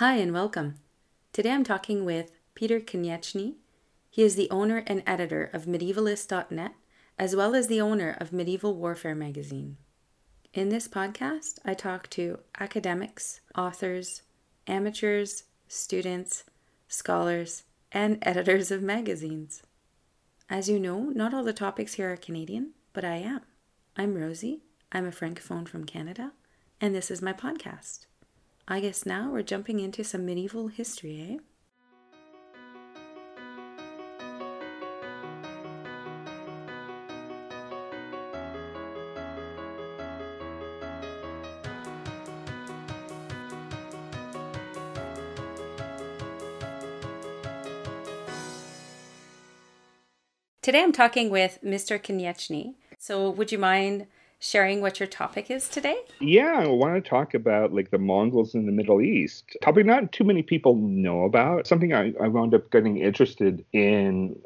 Hi and welcome. Today I'm talking with Peter Konieczny. He is the owner and editor of medievalist.net, as well as the owner of Medieval Warfare magazine. In this podcast, I talk to academics, authors, amateurs, students, scholars, and editors of magazines. As you know, not all the topics here are Canadian, but I am. I'm Rosie. I'm a francophone from Canada, and this is my podcast. I guess now we're jumping into some medieval history, eh? Today I'm talking with Mr. Konieczny. So, would you mind sharing what your topic is today? Yeah, I want to talk about like the Mongols in the Middle East. Topic not too many people know about. Something I, I wound up getting interested in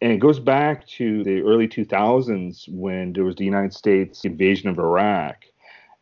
and it goes back to the early 2000s when there was the United States invasion of Iraq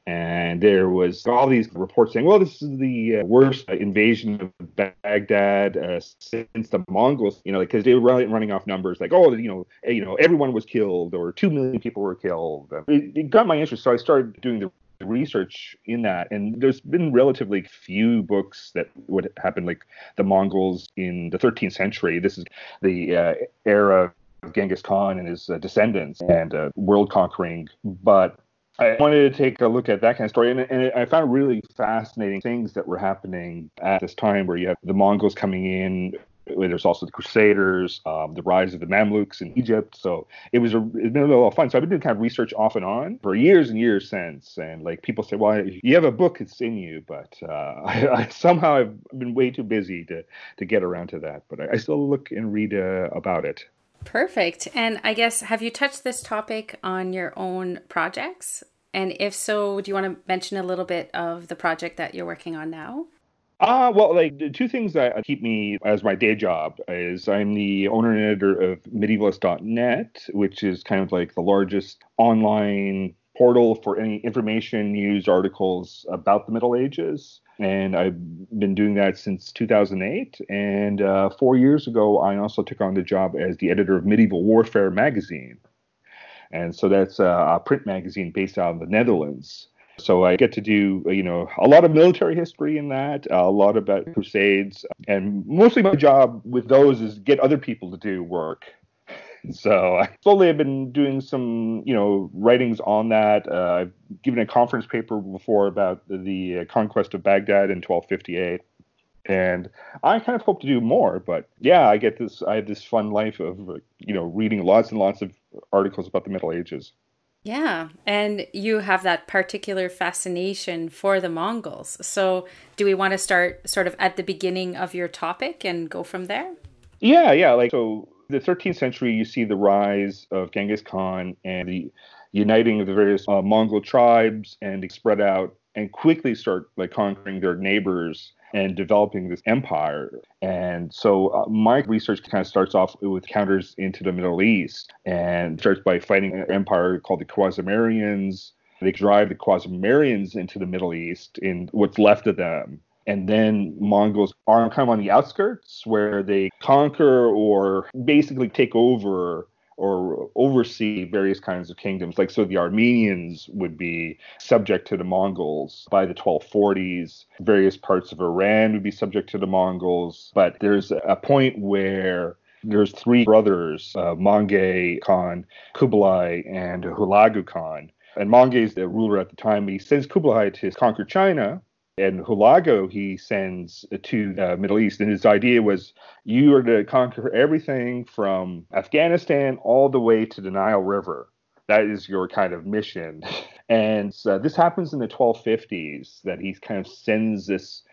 and there was all these reports saying, "Well, this is the uh, worst invasion of Baghdad uh, since the Mongols." You know, because they were running off numbers like, "Oh, you know, eh, you know, everyone was killed, or two million people were killed." It, it got my interest, so I started doing the research in that and there's been relatively few books that would happen like the mongols in the 13th century this is the uh, era of genghis khan and his uh, descendants and uh, world conquering but I wanted to take a look at that kind of story, and, and I found really fascinating things that were happening at this time, where you have the Mongols coming in. There's also the Crusaders, um, the rise of the Mamluks in Egypt. So it was a, it's been a of fun. So I've been doing kind of research off and on for years and years since. And like people say, well, you have a book, it's in you, but uh, I, I, somehow I've been way too busy to to get around to that. But I, I still look and read uh, about it. Perfect. And I guess, have you touched this topic on your own projects? And if so, do you want to mention a little bit of the project that you're working on now? Uh, well, like the two things that keep me as my day job is I'm the owner and editor of medievalist.net, which is kind of like the largest online portal for any information, news, articles about the Middle Ages and I've been doing that since 2008. And uh, four years ago, I also took on the job as the editor of Medieval Warfare magazine. And so that's a print magazine based out of the Netherlands. So I get to do, you know, a lot of military history in that, a lot about crusades, and mostly my job with those is get other people to do work so I slowly have been doing some, you know, writings on that. Uh, I've given a conference paper before about the, the uh, conquest of Baghdad in 1258 and I kind of hope to do more. But yeah, I get this. I have this fun life of you know reading lots and lots of articles about the Middle Ages. Yeah, and you have that particular fascination for the Mongols. So, do we want to start sort of at the beginning of your topic and go from there? Yeah, yeah. Like so, the 13th century, you see the rise of Genghis Khan and the uniting of the various uh, Mongol tribes, and they spread out and quickly start like conquering their neighbors and developing this empire. And so uh, my research kind of starts off with counters into the Middle East and starts by fighting an empire called the Khwarazmians. They drive the Khwarazmians into the Middle East in what's left of them and then Mongols are kind of on the outskirts where they conquer or basically take over or oversee various kinds of kingdoms. Like, so the Armenians would be subject to the Mongols by the 1240s. Various parts of Iran would be subject to the Mongols. But there's a point where there's three brothers, uh, Khan, Kublai, and Hulagu Khan. And Möngke is the ruler at the time. He sends Kublai to conquer China, and Hulagu he sends to the Middle East. And his idea was you are to conquer everything from Afghanistan all the way to the Nile River. That is your kind of mission. And uh, this happens in the 1250s that he kind of sends this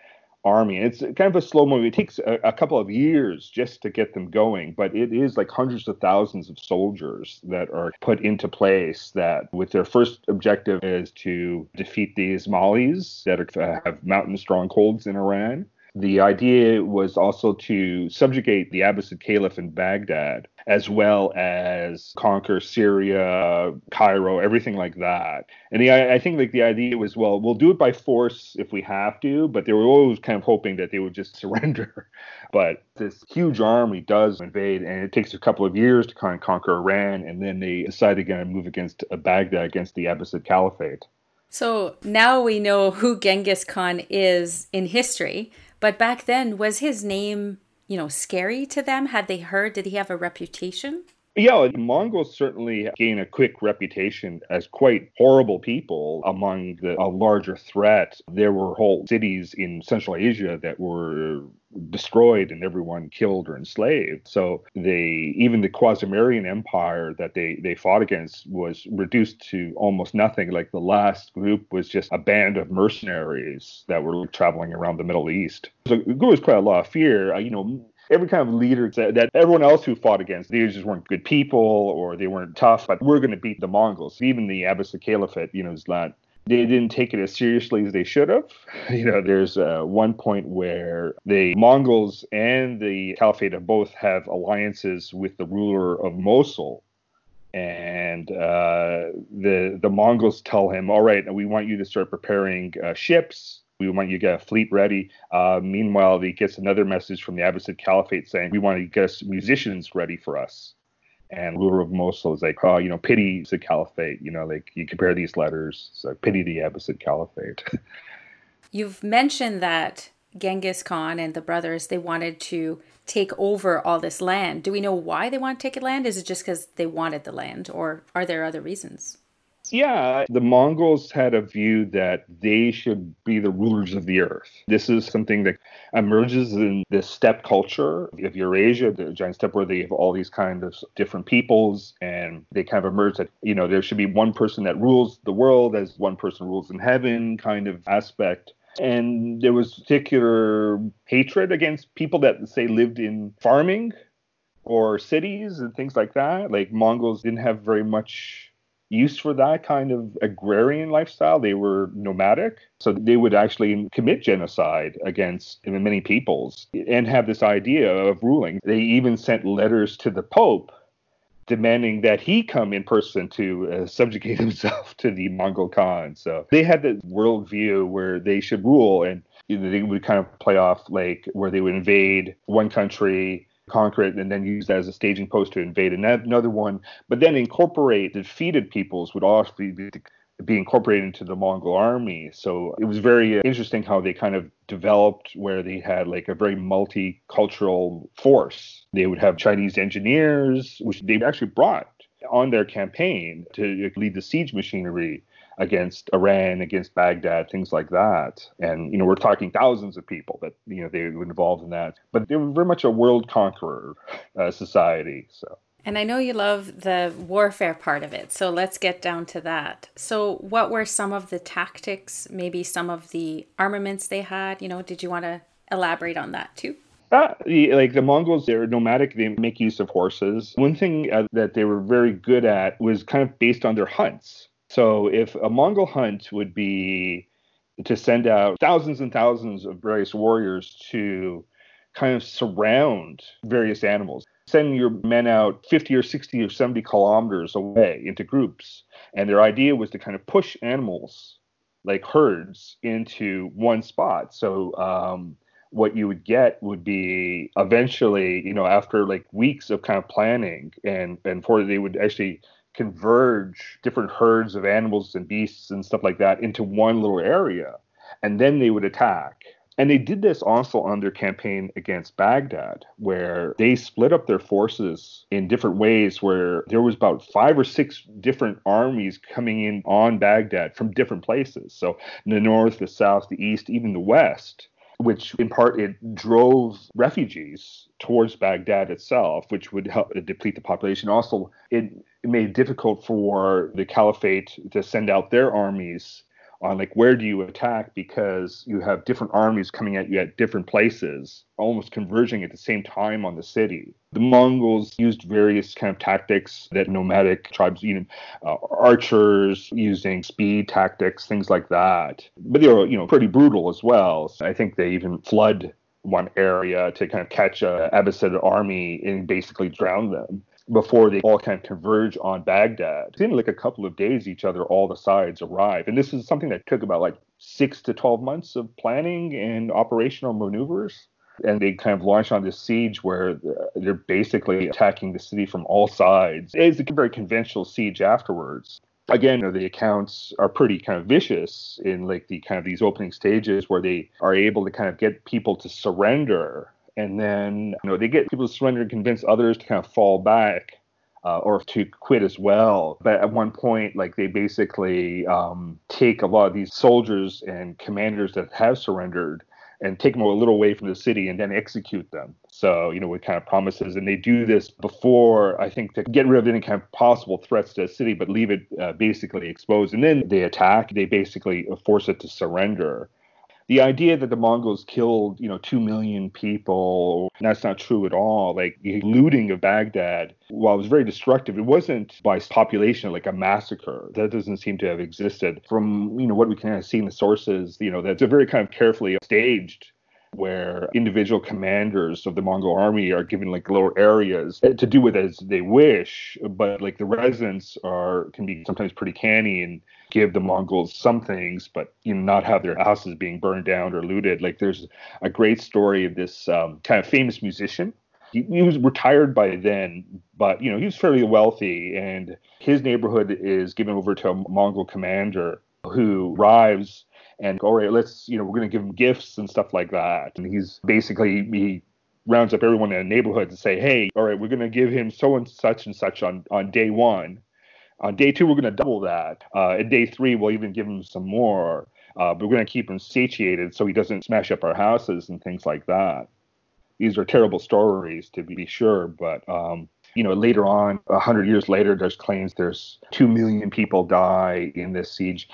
army. And it's kind of a slow movie. It takes a, a, couple of years just to get them going, but it is like hundreds of thousands of soldiers that are put into place that with their first objective is to defeat the Ismailis that are, uh, have mountain strongholds in Iran. The idea was also to subjugate the Abbasid Caliph in Baghdad, as well as conquer Syria, Cairo, everything like that. And the, I think like the idea was, well, we'll do it by force if we have to, but they were always kind of hoping that they would just surrender. But this huge army does invade, and it takes a couple of years to kind of conquer Iran, and then they decide again to move against uh, Baghdad, against the Abbasid Caliphate. So now we know who Genghis Khan is in history, but back then, was his name, you know, scary to them? Had they heard? Did he have a reputation? Yeah, Mongols certainly gain a quick reputation as quite horrible people among the, a larger threat. There were whole cities in Central Asia that were destroyed and everyone killed or enslaved. So they even the Khwarazmian Empire that they they fought against was reduced to almost nothing. Like the last group was just a band of mercenaries that were traveling around the Middle East. So there was quite a lot of fear. You know, every kind of leader that, that everyone else who fought against, they just weren't good people or they weren't tough, but we're going to beat the Mongols. Even the Abbasid Caliphate, you know, is not they didn't take it as seriously as they should have. You know, there's uh, one point where the Mongols and the Caliphate both have alliances with the ruler of Mosul, and uh, the the Mongols tell him, "All right, we want you to start preparing uh, ships. We want you to get a fleet ready." Uh, meanwhile, he gets another message from the Abbasid Caliphate saying, "We want to get musicians ready for us." And ruler of Mosul is like, oh, you know, pity the caliphate. You know, like you compare these letters, so pity the Abbasid caliphate. You've mentioned that Genghis Khan and the brothers they wanted to take over all this land. Do we know why they want to take land? Is it just because they wanted the land, or are there other reasons? Yeah, the Mongols had a view that they should be the rulers of the earth. This is something that emerges in the steppe culture of Eurasia, the giant steppe where they have all these kind of different peoples and they kind of emerge that, you know, there should be one person that rules the world as one person rules in heaven kind of aspect. And there was particular hatred against people that, say, lived in farming or cities and things like that. Like Mongols didn't have very much used for that kind of agrarian lifestyle. They were nomadic. So they would actually commit genocide against many peoples and have this idea of ruling. They even sent letters to the Pope demanding that he come in person to uh, subjugate himself to the Mongol Khan. So they had this worldview where they should rule and they would kind of play off like where they would invade one country conquer it and then use that as a staging post to invade another one, but then incorporate defeated peoples would also be, be incorporated into the Mongol army. So it was very interesting how they kind of developed where they had like a very multicultural force. They would have Chinese engineers, which they actually brought on their campaign to lead the siege machinery against Iran, against Baghdad, things like that. And, you know, we're talking thousands of people that, you know, they were involved in that. But they were very much a world conqueror uh, society. So. And I know you love the warfare part of it. So let's get down to that. So, what were some of the tactics, maybe some of the armaments they had? You know, did you want to elaborate on that too? Uh, like the Mongols, they're nomadic. They make use of horses. One thing uh, that they were very good at was kind of based on their hunts. So if a Mongol hunt would be to send out thousands and thousands of various warriors to kind of surround various animals. Send your men out 50 or 60 or 70 kilometers away into groups. And their idea was to kind of push animals like herds into one spot. So, um, what you would get would be eventually, you know, after like weeks of kind of planning and and for they would actually converge different herds of animals and beasts and stuff like that into one little area. And then they would attack. And they did this also on their campaign against Baghdad, where they split up their forces in different ways, where there was about five or six different armies coming in on Baghdad from different places. So the north, the south, the east, even the west which in part it drove refugees towards Baghdad itself, which would help deplete the population. Also, it made it difficult for the caliphate to send out their armies on like where do you attack? Because you have different armies coming at you at different places almost converging at the same time on the city. The mongols used various kind of tactics that nomadic tribes you know uh, archers using speed tactics things like that. But they were you know pretty brutal as well. So i think they even flood one area to kind of catch a Abbasid army and basically drown them before they all kind of converge on Baghdad. In like a couple of days, each other, all the sides arrive. And this is something that took about like six to 12 months of planning and operational maneuvers. And they kind of launch on this siege where uh, they're basically attacking the city from all sides. It's a very conventional siege afterwards again the accounts are pretty kind of vicious in like the kind of these opening stages where they are able to kind of get people to surrender and then you know they get people to surrender and convince others to kind of fall back uh, or to quit as well. But at one point, like they basically um, take a lot of these soldiers and commanders that have surrendered and take them a little away from the city and then execute them. So, you know, with kind of promises. And they do this before, I think, to get rid of any kind of possible threats to the city, but leave it uh, basically exposed. And then they attack, they basically force it to surrender the idea that the Mongols killed, you know, two million people, that's not true at all. Like the looting of Baghdad, while it was very destructive, it wasn't by population like a massacre. That doesn't seem to have existed. From you know what we can see in the sources, you know, that's a very kind of carefully staged where individual commanders of the Mongol army are given like little areas to do with as they wish, but like the residents are can be sometimes pretty canny and give the Mongols some things, but you know not have their houses being burned down or looted. Like there's a great story of this um, kind of famous musician. He, he was retired by then, but you know he was fairly wealthy, and his neighborhood is given over to a Mongol commander who arrives and all right, let's you know we're going to give him gifts and stuff like that. And he's basically he rounds up everyone in the neighborhood to say, hey, all right, we're going to give him so and such and such on on day one. On day two, we're going to double that. Uh, at day three, we'll even give him some more. Uh, but we're going to keep him satiated so he doesn't smash up our houses and things like that. These are terrible stories, to be sure, but um, you know, later on, a hundred years later, there's claims there's two million people die in this siege.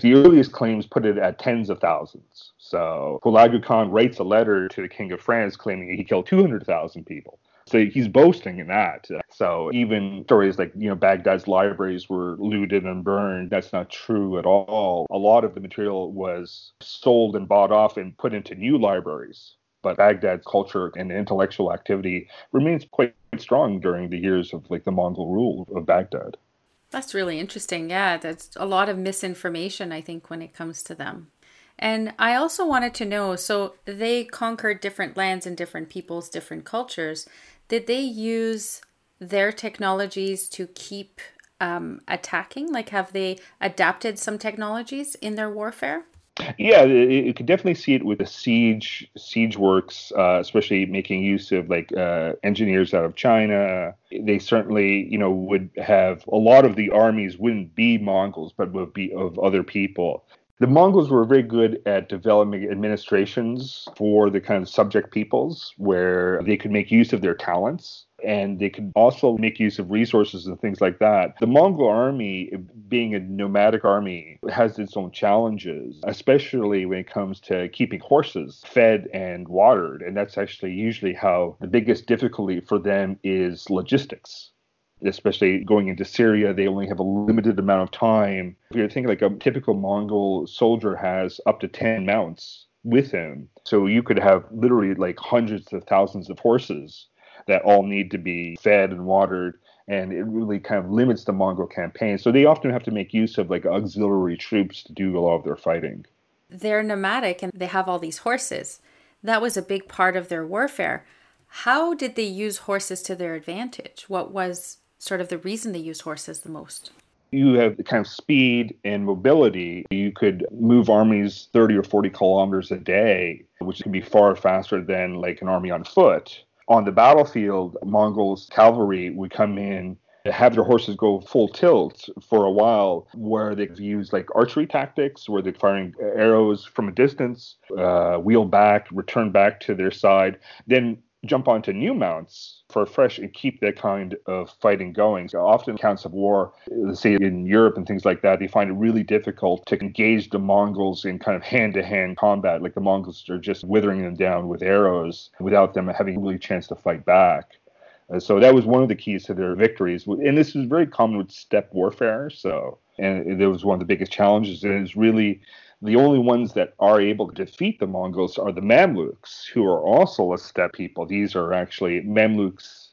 The earliest claims put it at tens of thousands. So Hulagu Khan writes a letter to the King of France claiming he killed 200,000 people. So he's boasting in that. So even stories like, you know, Baghdad's libraries were looted and burned, that's not true at all. A lot of the material was sold and bought off and put into new libraries. But Baghdad's culture and intellectual activity remains quite strong during the years of like the Mongol rule of Baghdad. That's really interesting. Yeah, that's a lot of misinformation, I think, when it comes to them. And I also wanted to know so they conquered different lands and different peoples, different cultures. Did they use their technologies to keep um, attacking? Like, have they adapted some technologies in their warfare? Yeah, you could definitely see it with the siege siege works, uh, especially making use of like uh, engineers out of China. They certainly, you know, would have a lot of the armies wouldn't be Mongols, but would be of other people. The Mongols were very good at developing administrations for the kind of subject peoples where they could make use of their talents and they could also make use of resources and things like that. The Mongol army, being a nomadic army, has its own challenges, especially when it comes to keeping horses fed and watered. And that's actually usually how the biggest difficulty for them is logistics especially going into Syria, they only have a limited amount of time. If you're thinking like a typical Mongol soldier has up to 10 mounts with him. So you could have literally like hundreds of thousands of horses that all need to be fed and watered and it really kind of limits the Mongol campaign. So they often have to make use of like auxiliary troops to do a lot of their fighting. They're nomadic and they have all these horses. That was a big part of their warfare. How did they use horses to their advantage? What was sort of the reason they use horses the most? You have the kind of speed and mobility. You could move armies 30 or 40 kilometers a day, which can be far faster than like an army on foot on the battlefield, Mongols cavalry would come in have their horses go full tilt for a while, where they've used like archery tactics, where they're firing arrows from a distance, uh, wheel back, return back to their side, then jump onto new mounts for fresh and keep that kind of fighting going. So often counts of war, say in Europe and things like that, they find it really difficult to engage the Mongols in kind of hand-to-hand combat. Like the Mongols are just withering them down with arrows without them having really a chance to fight back. So that was one of the keys to their victories. And this was very common with steppe warfare. So, and it was one of the biggest challenges. And it's really The only ones that are able to defeat the Mongols are the Mamluks, who are also a steppe people. These are actually Mamluks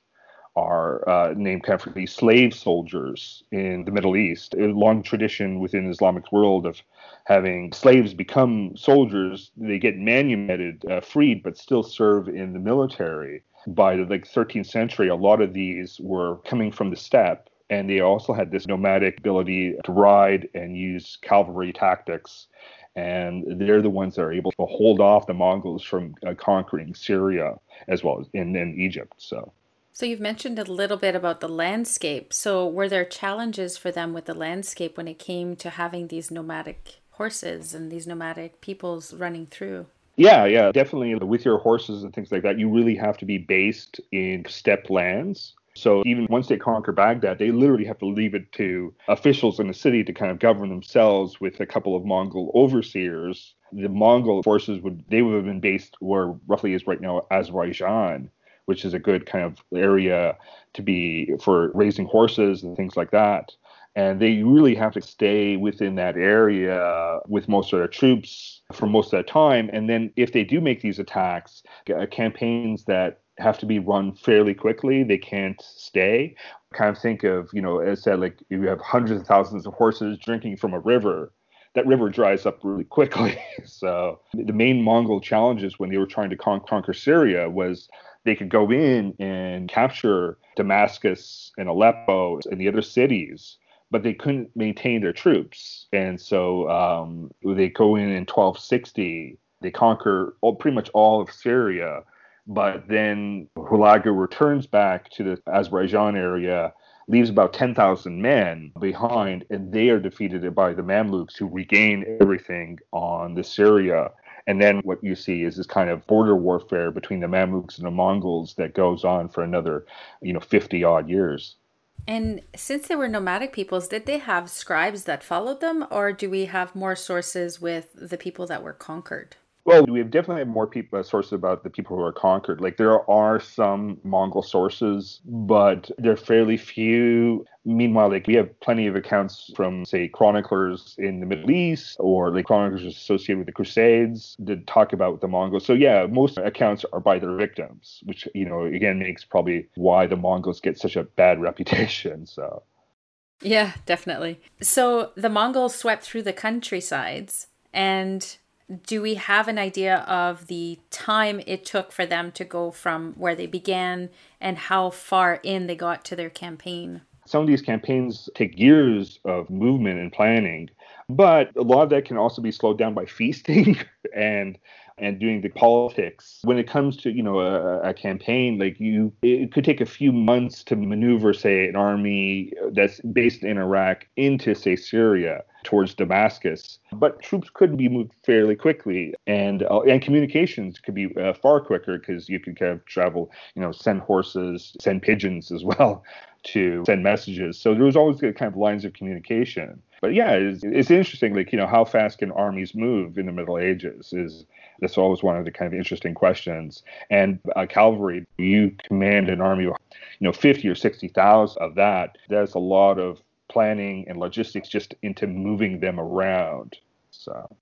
are uh, named of these slave soldiers in the Middle East. A long tradition within the Islamic world of having slaves become soldiers. They get manumitted, uh, freed, but still serve in the military. By the like 13th century, a lot of these were coming from the steppe, and they also had this nomadic ability to ride and use cavalry tactics and they're the ones that are able to hold off the Mongols from uh, conquering Syria as well as in, in Egypt. So so you've mentioned a little bit about the landscape. So were there challenges for them with the landscape when it came to having these nomadic horses and these nomadic peoples running through? Yeah, yeah, definitely. With your horses and things like that, you really have to be based in steppe lands. So even once they conquer Baghdad, they literally have to leave it to officials in the city to kind of govern themselves with a couple of Mongol overseers. The Mongol forces would they would have been based where roughly is right now Azerbaijan which is a good kind of area to be for raising horses and things like that. And they really have to stay within that area with most of their troops for most of the time. And then if they do make these attacks, uh, campaigns that have to be run fairly quickly, they can't stay. Kind of think of, you know, as I said, like you have hundreds of thousands of horses drinking from a river that river dries up really quickly. so the main Mongol challenges when they were trying to con- conquer Syria was they could go in and capture Damascus and Aleppo and the other cities, but they couldn't maintain their troops. And so um, they go in in 1260, they conquer all, pretty much all of Syria. But then Hulagu returns back to the Azerbaijan area, leaves about 10,000 men behind, and they are defeated by the Mamluks who regain everything on the Syria. And then what you see is this kind of border warfare between the Mamluks and the Mongols that goes on for another, you know, 50 odd years. And since they were nomadic peoples, did they have scribes that followed them, or do we have more sources with the people that were conquered? Well, we have definitely more people uh, sources about the people who are conquered. Like there are some Mongol sources, but they're fairly few. Meanwhile, like we have plenty of accounts from, say, chroniclers in the Middle East or like chroniclers associated with the Crusades that talk about the Mongols. So yeah, most accounts are by their victims, which you know again makes probably why the Mongols get such a bad reputation. So. Yeah, definitely. So the Mongols swept through the countrysides and do we have an idea of the time it took for them to go from where they began and how far in they got to their campaign? Some of these campaigns take years of movement and planning, but a lot of that can also be slowed down by feasting and and doing the politics. When it comes to you know a, a, campaign, like you, it could take a few months to maneuver, say, an army that's based in Iraq into say Syria towards Damascus. But troops could be moved fairly quickly, and uh, and communications could be uh, far quicker because you could kind of travel, you know, send horses, send pigeons as well to send messages. So there was always kind of lines of communication. But yeah, it's, it's interesting, like you know, how fast can armies move in the Middle Ages? Is that's always one of the kind of interesting questions. And uh, cavalry, you command an army, you know, fifty or sixty thousand of that. There's a lot of planning and logistics just into moving them around. So.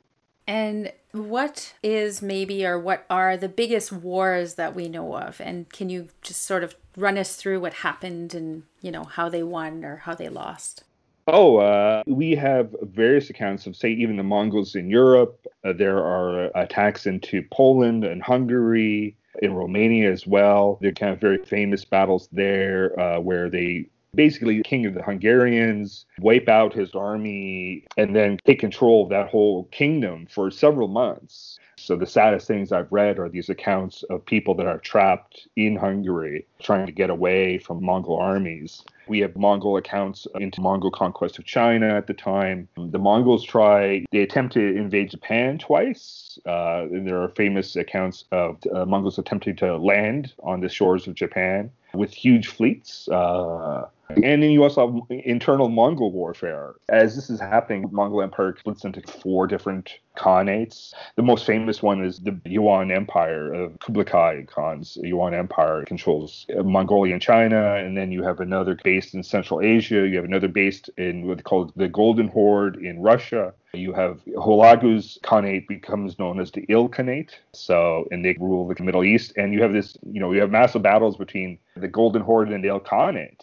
And what is maybe or what are the biggest wars that we know of? And can you just sort of run us through what happened and, you know, how they won or how they lost? Oh, uh, we have various accounts of, say, even the Mongols in Europe. Uh, there are attacks into Poland and Hungary, in Romania as well. There are kind of very famous battles there uh, where they basically the king of the Hungarians, wipe out his army, and then take control of that whole kingdom for several months. So the saddest things I've read are these accounts of people that are trapped in Hungary trying to get away from Mongol armies. We have Mongol accounts into Mongol conquest of China at the time. The Mongols try, they attempt to invade Japan twice. Uh, and there are famous accounts of uh, Mongols attempting to land on the shores of Japan with huge fleets. Uh, And then you also have internal Mongol warfare. As this is happening, Mongol Empire splits into four different Khanates. The most famous one is the Yuan Empire of Kublai Khan's Yuan Empire controls Mongolia and China, and then you have another based in Central Asia. You have another based in what's called the Golden Horde in Russia. You have Hulagu's Khanate becomes known as the Ilkhanate, so and they rule the Middle East. And you have this, you know, you have massive battles between the Golden Horde and the Ilkhanate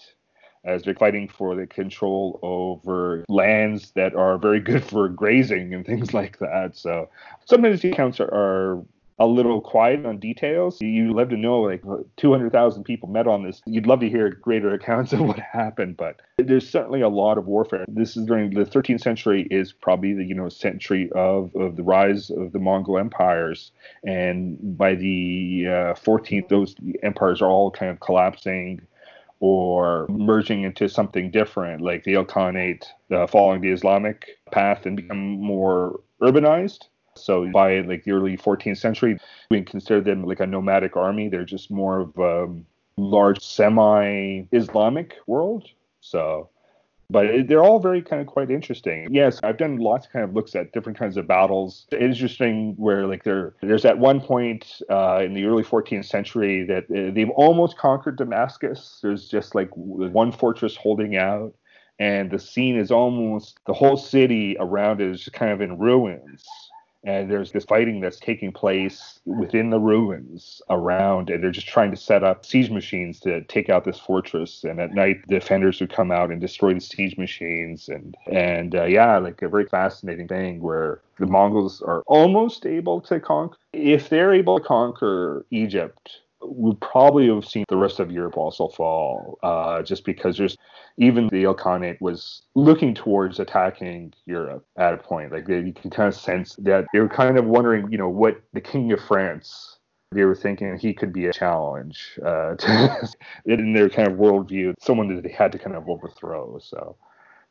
as they're fighting for the control over lands that are very good for grazing and things like that. So sometimes the accounts are, are a little quiet on details. You'd love to know like 200,000 people met on this. You'd love to hear greater accounts of what happened, but there's certainly a lot of warfare. This is during the 13th century is probably the you know century of, of the rise of the Mongol empires, and by the uh, 14th, those empires are all kind of collapsing or merging into something different, like the Ilkhanate uh, following the Islamic path and become more urbanized. So by like the early 14th century, we consider them like a nomadic army. They're just more of a large semi-Islamic world. So but they're all very kind of quite interesting. Yes, I've done lots of kind of looks at different kinds of battles. Interesting where like there there's at one point uh, in the early 14th century that uh, they've almost conquered Damascus. There's just like one fortress holding out, and the scene is almost the whole city around it is kind of in ruins and there's this fighting that's taking place within the ruins around and they're just trying to set up siege machines to take out this fortress. And at night the defenders would come out and destroy the siege machines. And and uh, yeah like a very fascinating thing where the mongols are almost able to conquer if they're able to conquer egypt we probably have seen the rest of Europe also fall, uh, just because there's even the Ilkhanate was looking towards attacking Europe at a point. Like they, you can kind of sense that they were kind of wondering, you know, what the King of France. They were thinking he could be a challenge uh, to, in their kind of worldview, someone that they had to kind of overthrow. So,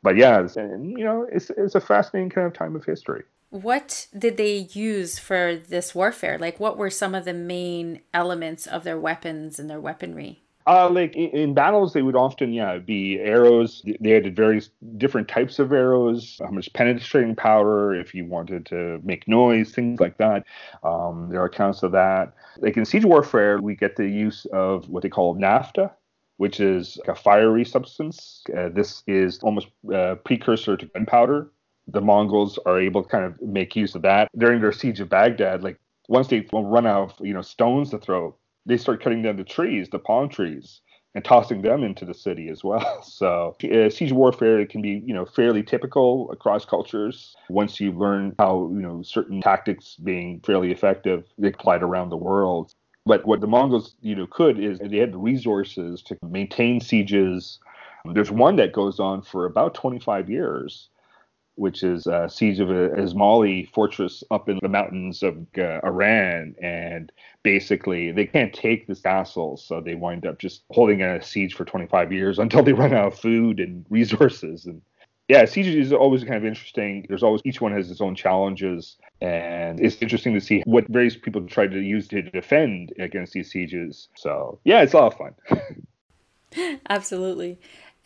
but yeah, and, you know, it's it's a fascinating kind of time of history what did they use for this warfare? Like, what were some of the main elements of their weapons and their weaponry? Uh, like in, in, battles, they would often, yeah, be arrows. They had various different types of arrows, how much penetrating power, if you wanted to make noise, things like that. Um, there are accounts of that. Like in siege warfare, we get the use of what they call nafta, which is a fiery substance. Uh, this is almost a precursor to gunpowder the Mongols are able to kind of make use of that during their siege of Baghdad. Like once they run out of you know stones to throw, they start cutting down the trees, the palm trees, and tossing them into the city as well. So uh, siege warfare can be you know fairly typical across cultures. Once you learn how you know certain tactics being fairly effective, they applied around the world. But what the Mongols you know could is they had the resources to maintain sieges. There's one that goes on for about 25 years which is a siege of a Ismaili fortress up in the mountains of uh, Iran. And basically, they can't take this castle, so they wind up just holding a siege for 25 years until they run out of food and resources. And yeah, siege is always kind of interesting. There's always each one has its own challenges, and it's interesting to see what various people try to use to defend against these sieges. So yeah, it's a lot of fun. Absolutely.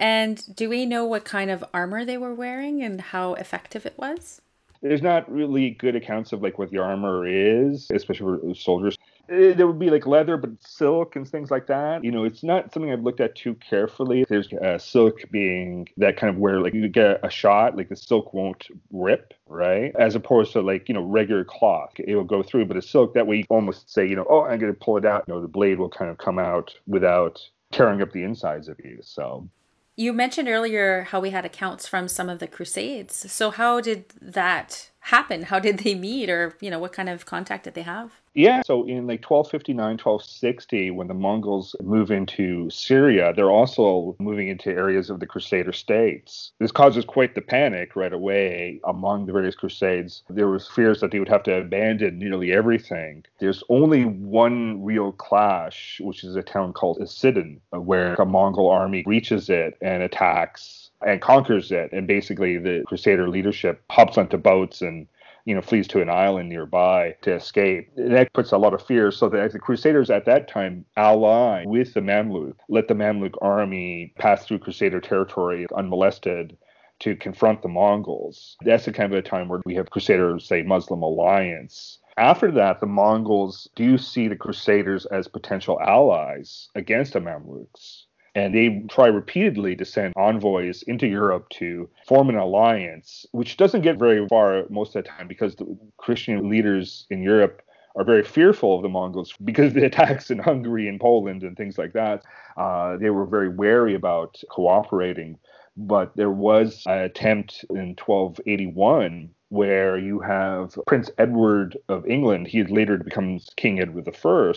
And do we know what kind of armor they were wearing and how effective it was? There's not really good accounts of like what the armor is, especially for soldiers. It, there would be like leather, but silk and things like that. You know, it's not something I've looked at too carefully. There's uh, silk being that kind of where like you get a shot, like the silk won't rip, right? As opposed to like you know regular cloth, it will go through. But a silk that way, you almost say, you know, oh, I'm going to pull it out. You know, the blade will kind of come out without tearing up the insides of you. So you mentioned earlier how we had accounts from some of the crusades. So how did that happen? How did they meet or, you know, what kind of contact did they have? Yeah, so in like 1259, 1260, when the Mongols move into Syria, they're also moving into areas of the Crusader states. This causes quite the panic right away among the various crusades. There was fears that they would have to abandon nearly everything. There's only one real clash, which is a town called Isidin, where a Mongol army reaches it and attacks and conquers it. And basically, the Crusader leadership hops onto boats and you know, flees to an island nearby to escape. That puts a lot of fear. So that the Crusaders at that time ally with the Mamluk, let the Mamluk army pass through Crusader territory unmolested to confront the Mongols. That's the kind of a time where we have Crusaders, say, Muslim alliance. After that, the Mongols do see the Crusaders as potential allies against the Mamluks. And they try repeatedly to send envoys into Europe to form an alliance, which doesn't get very far most of the time because the Christian leaders in Europe are very fearful of the Mongols because of the attacks in Hungary and Poland and things like that. Uh, they were very wary about cooperating. But there was an attempt in 1281 where you have Prince Edward of England. He later becomes King Edward I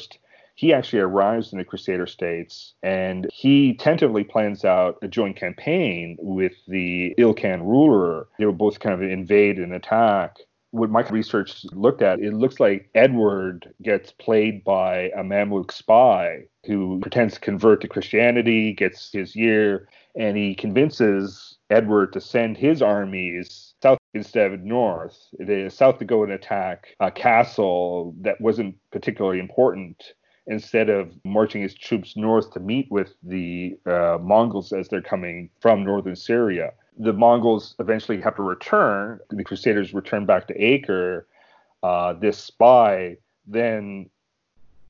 he actually arrives in the Crusader states and he tentatively plans out a joint campaign with the Ilkhan ruler. They will both kind of invade and attack. What my research looked at, it looks like Edward gets played by a Mamluk spy who pretends to convert to Christianity, gets his year, and he convinces Edward to send his armies south instead of north. The south to go and attack a castle that wasn't particularly important instead of marching his troops north to meet with the uh, Mongols as they're coming from northern Syria. The Mongols eventually have to return. The Crusaders return back to Acre. Uh, this spy then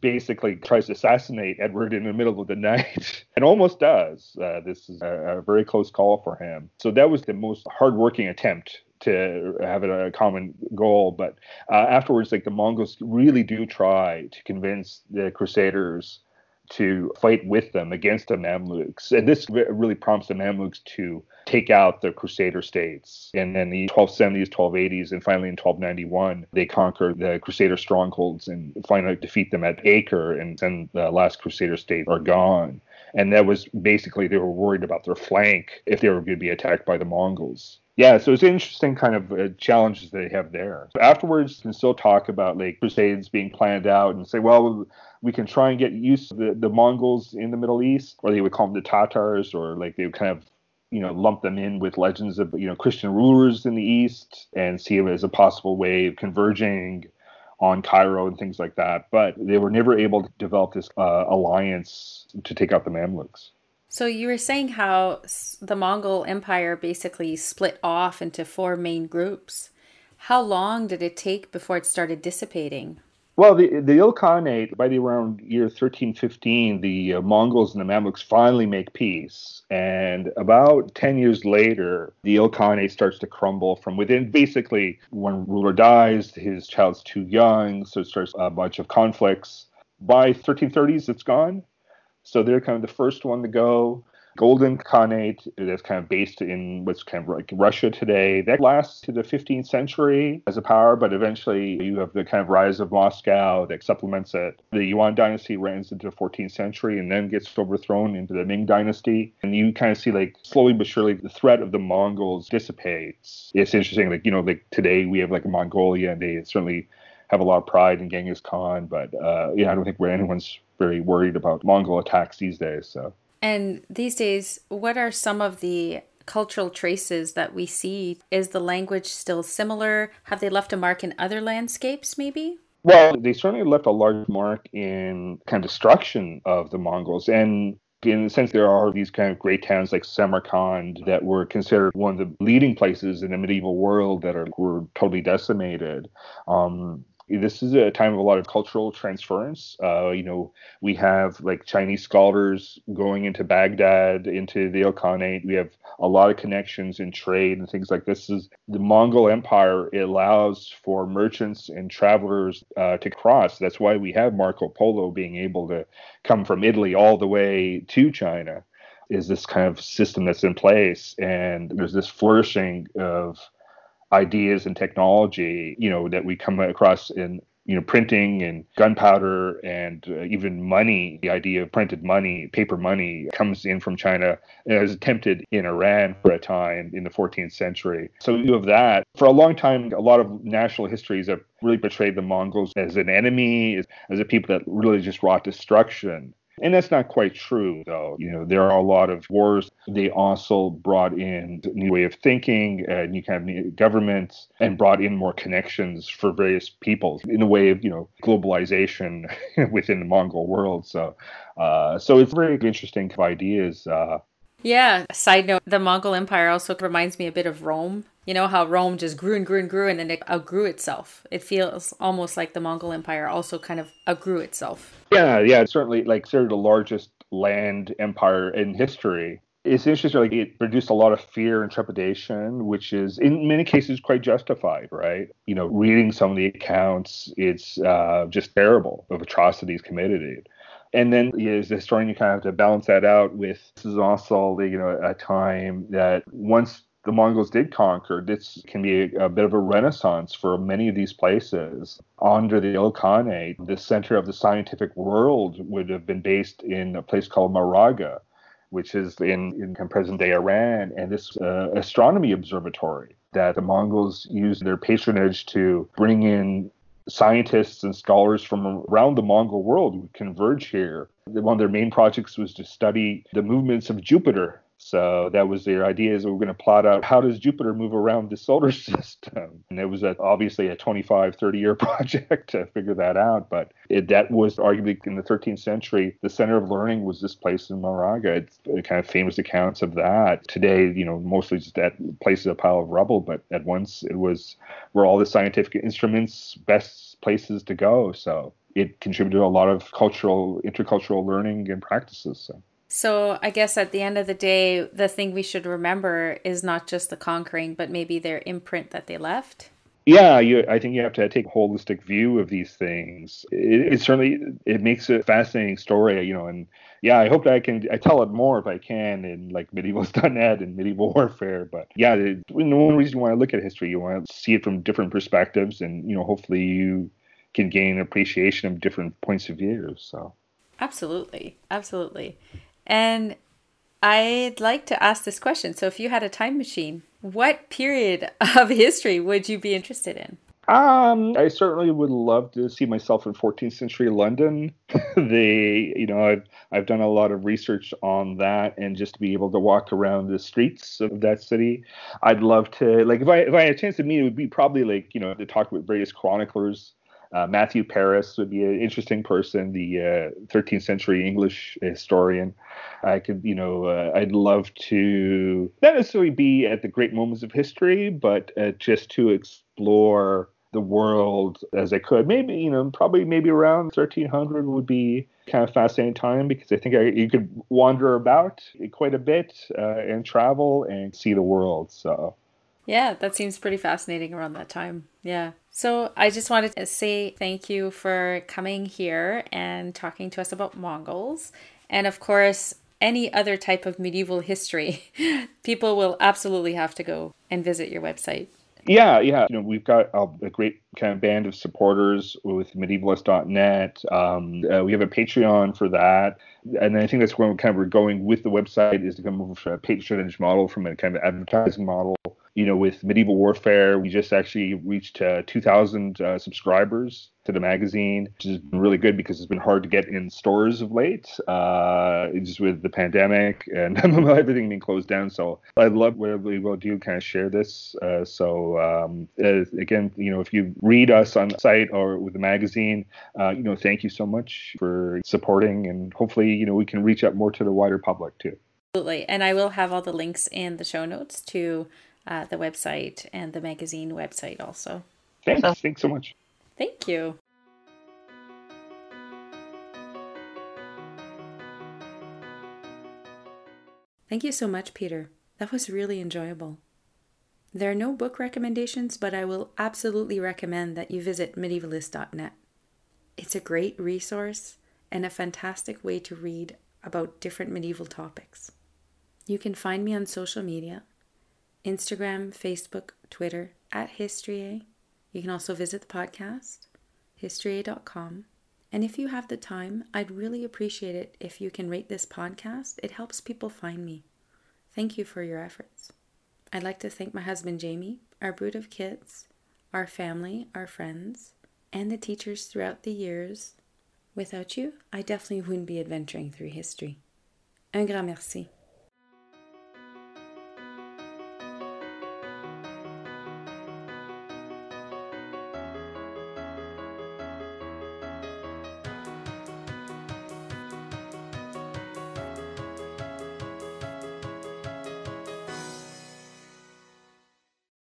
basically tries to assassinate Edward in the middle of the night and almost does. Uh, this is a, a, very close call for him. So that was the most hardworking attempt to have a common goal. But uh, afterwards, like the Mongols really do try to convince the Crusaders to fight with them against the Mamluks. And this really prompts the Mamluks to take out the Crusader states. And then the 1270s, 1280s, and finally in 1291, they conquer the Crusader strongholds and finally defeat them at Acre, and then the last Crusader state are gone. And that was basically they were worried about their flank if they were going to be attacked by the Mongols. Yeah, so it's interesting kind of uh, challenges they have there. Afterwards, you can still talk about like crusades being planned out and say, well, we can try and get used to the, the Mongols in the Middle East, or they would call them the Tatars, or like they would kind of you know lump them in with legends of you know Christian rulers in the East and see it as a possible way of converging on Cairo and things like that. But they were never able to develop this uh, alliance to take out the Mamluks. So you were saying how the Mongol Empire basically split off into four main groups. How long did it take before it started dissipating? Well, the the Ilkhanate by the around year 1315, the uh, Mongols and the Mamluks finally make peace, and about 10 years later, the Ilkhanate starts to crumble from within. Basically, one ruler dies, his child's too young, so it starts a bunch of conflicts. By 1330s, it's gone. So they're kind of the first one to go. Golden Khanate that's kind of based in what's kind of like Russia today. That lasts to the 15th century as a power, but eventually you have the kind of rise of Moscow that supplements it. The Yuan dynasty runs into the 14th century and then gets overthrown into the Ming dynasty. And you kind of see like slowly but surely the threat of the Mongols dissipates. It's interesting, like, you know, like today we have like Mongolia and they certainly have a lot of pride in Genghis Khan, but uh, yeah, I don't think anyone's very worried about Mongol attacks these days. So. And these days, what are some of the cultural traces that we see? Is the language still similar? Have they left a mark in other landscapes, maybe? Well, they certainly left a large mark in kind of destruction of the Mongols. And in the sense there are these kind of great towns like Samarkand that were considered one of the leading places in the medieval world that are were totally decimated. Um, this is a time of a lot of cultural transference. Uh, you know, we have like Chinese scholars going into Baghdad, into the Ilkhanate. We have a lot of connections in trade and things like this. Is the Mongol Empire it allows for merchants and travelers uh, to cross. That's why we have Marco Polo being able to come from Italy all the way to China. Is this kind of system that's in place, and there's this flourishing of ideas and technology, you know, that we come across in you know printing and gunpowder and uh, even money the idea of printed money paper money comes in from china and was attempted in iran for a time in the 14th century. So you have that. For a long time a lot of national histories have really portrayed the mongols as an enemy as, as a people that really just wrought destruction And that's not quite true, though. You know, there are a lot of wars. They also brought in a new way of thinking, a new kind of new governments, and brought in more connections for various peoples in the way of, you know, globalization within the Mongol world. So, uh, so it's very interesting ideas. Uh, yeah. Side note: the Mongol Empire also reminds me a bit of Rome. You know how Rome just grew and grew and grew, and then it outgrew itself. It feels almost like the Mongol Empire also kind of outgrew itself. Yeah, yeah, certainly. Like they're the largest land empire in history. It's interesting. Like it produced a lot of fear and trepidation, which is in many cases quite justified, right? You know, reading some of the accounts, it's uh, just terrible of atrocities committed and then as a historian, you kind of have to balance that out with this is also you know a time that once the Mongols did conquer, this can be a, a, bit of a renaissance for many of these places. Under the Ilkhanate, the center of the scientific world would have been based in a place called Maraga, which is in, in present day Iran, and this uh, astronomy observatory that the Mongols used their patronage to bring in scientists and scholars from around the Mongol world would converge here. One of their main projects was to study the movements of Jupiter so that was their idea is we're going to plot out how does Jupiter move around the solar system. And it was a, obviously a 25, 30 year project to figure that out. But it, that was arguably in the 13th century, the center of learning was this place in Maragheh. It's kind of famous accounts of that. Today, you know, mostly just that place is a pile of rubble, but at once it was where all the scientific instruments, best places to go. So it contributed a lot of cultural, intercultural learning and practices. So. So I guess at the end of the day, the thing we should remember is not just the conquering, but maybe their imprint that they left. Yeah, you, I think you have to take a holistic view of these things. It, it, certainly it makes a fascinating story, you know. And yeah, I hope that I can I tell it more if I can in like medievalist.net and medieval warfare. But yeah, it, one reason you want to look at history, you want to see it from different perspectives, and you know, hopefully you can gain appreciation of different points of view. So absolutely, absolutely. And I'd like to ask this question. So, if you had a time machine, what period of history would you be interested in? Um, I certainly would love to see myself in 14th century London. they, you know, I've I've done a lot of research on that, and just to be able to walk around the streets of that city, I'd love to. Like, if I if I had a chance to meet, it would be probably like you know to talk with various chroniclers uh, Matthew Paris would be an interesting person, the uh, 13th century English historian. I could, you know, uh, I'd love to not necessarily be at the great moments of history, but uh, just to explore the world as I could. Maybe, you know, probably maybe around 1300 would be kind of fascinating time because I think I, you could wander about quite a bit uh, and travel and see the world. So. Yeah, that seems pretty fascinating around that time. Yeah. So I just wanted to say thank you for coming here and talking to us about Mongols. And of course, any other type of medieval history, people will absolutely have to go and visit your website. Yeah, yeah. You know, we've got a, a great kind of band of supporters with medievalist.net. Um, uh, we have a Patreon for that. And I think that's where we're kind of we're going with the website is to come over from a patronage model from a kind of advertising model you know, with medieval warfare, we just actually reached uh, 2,000 uh, subscribers to the magazine, which has been really good because it's been hard to get in stores of late, uh, just with the pandemic and everything being closed down. So I'd love whatever we will do, kind of share this. Uh, so um, uh, again, you know, if you read us on the site or with the magazine, uh, you know, thank you so much for supporting, and hopefully, you know, we can reach out more to the wider public too. Absolutely. And I will have all the links in the show notes to uh, the website and the magazine website also. Thanks. So, Thanks so much. Thank you. Thank you so much, Peter. That was really enjoyable. There are no book recommendations, but I will absolutely recommend that you visit medievalist.net. It's a great resource and a fantastic way to read about different medieval topics. You can find me on social media Instagram, Facebook, Twitter at Historya. You can also visit the podcast, history.com. And if you have the time, I'd really appreciate it if you can rate this podcast. It helps people find me. Thank you for your efforts. I'd like to thank my husband Jamie, our brood of kids, our family, our friends, and the teachers throughout the years Without you, I definitely wouldn't be adventuring through history. Un grand merci.